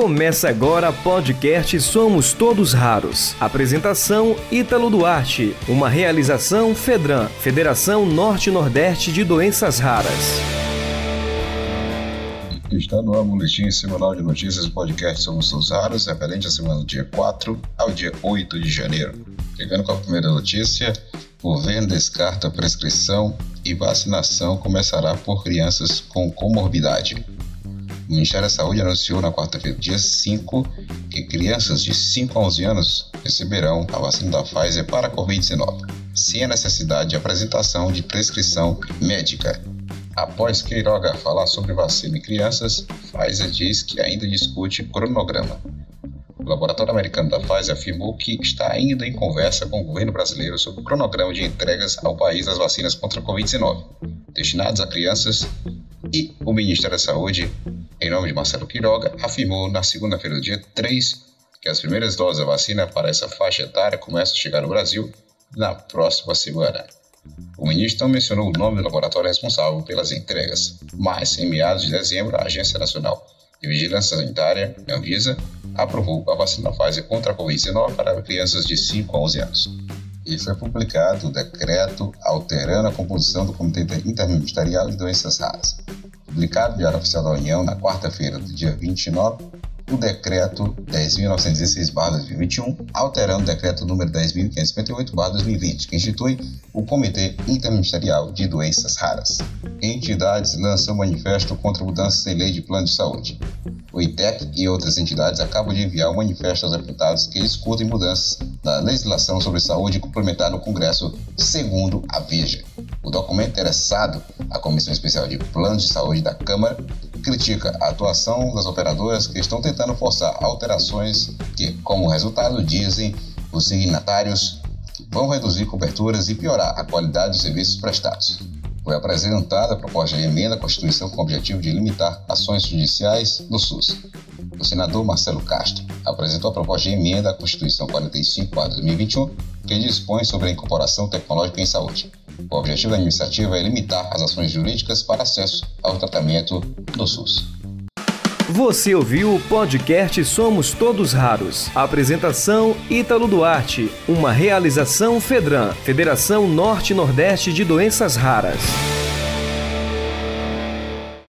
Começa agora podcast Somos Todos Raros. Apresentação Ítalo Duarte. Uma realização Fedran, Federação Norte-Nordeste de Doenças Raras. Está no ar o Boletim Semanal de Notícias do podcast Somos Todos Raros, referente à semana do dia 4 ao dia 8 de janeiro. Chegando com a primeira notícia, governo descarta prescrição e vacinação começará por crianças com comorbidade. O Ministério da Saúde anunciou na quarta-feira, dia 5, que crianças de 5 a 11 anos receberão a vacina da Pfizer para a Covid-19, sem a necessidade de apresentação de prescrição médica. Após Queiroga falar sobre vacina em crianças, Pfizer diz que ainda discute cronograma. O laboratório americano da Pfizer afirmou que está ainda em conversa com o governo brasileiro sobre o cronograma de entregas ao país das vacinas contra a Covid-19, destinadas a crianças, e o Ministério da Saúde em nome de Marcelo Quiroga, afirmou na segunda-feira dia 3 que as primeiras doses da vacina para essa faixa etária começam a chegar no Brasil na próxima semana. O ministro não mencionou o nome do laboratório responsável pelas entregas, mas em meados de dezembro, a Agência Nacional de Vigilância Sanitária, Anvisa, aprovou a vacina Pfizer contra a Covid-19 para crianças de 5 a 11 anos. E foi publicado o decreto alterando a composição do Comitê Interministerial de Doenças Raras publicado no Diário Oficial da União na quarta-feira do dia 29, o decreto 10.916-2021, alterando o decreto número 10.558-2020, que institui o Comitê Interministerial de Doenças Raras. Entidades lançam manifesto contra mudanças em lei de plano de saúde. O ITEC e outras entidades acabam de enviar um manifesto aos deputados que discutem mudanças na legislação sobre saúde complementar no Congresso, segundo a Veja. O documento interessado à Comissão Especial de Planos de Saúde da Câmara critica a atuação das operadoras que estão tentando forçar alterações que, como resultado, dizem os signatários vão reduzir coberturas e piorar a qualidade dos serviços prestados. Foi apresentada a proposta de emenda à Constituição com o objetivo de limitar ações judiciais no SUS. O senador Marcelo Castro apresentou a proposta de emenda à Constituição 45-2021, que dispõe sobre a incorporação tecnológica em saúde. O objetivo da iniciativa é limitar as ações jurídicas para acesso ao tratamento do SUS. Você ouviu o podcast Somos Todos Raros. Apresentação Ítalo Duarte. Uma realização Fedran, Federação Norte-Nordeste de Doenças Raras.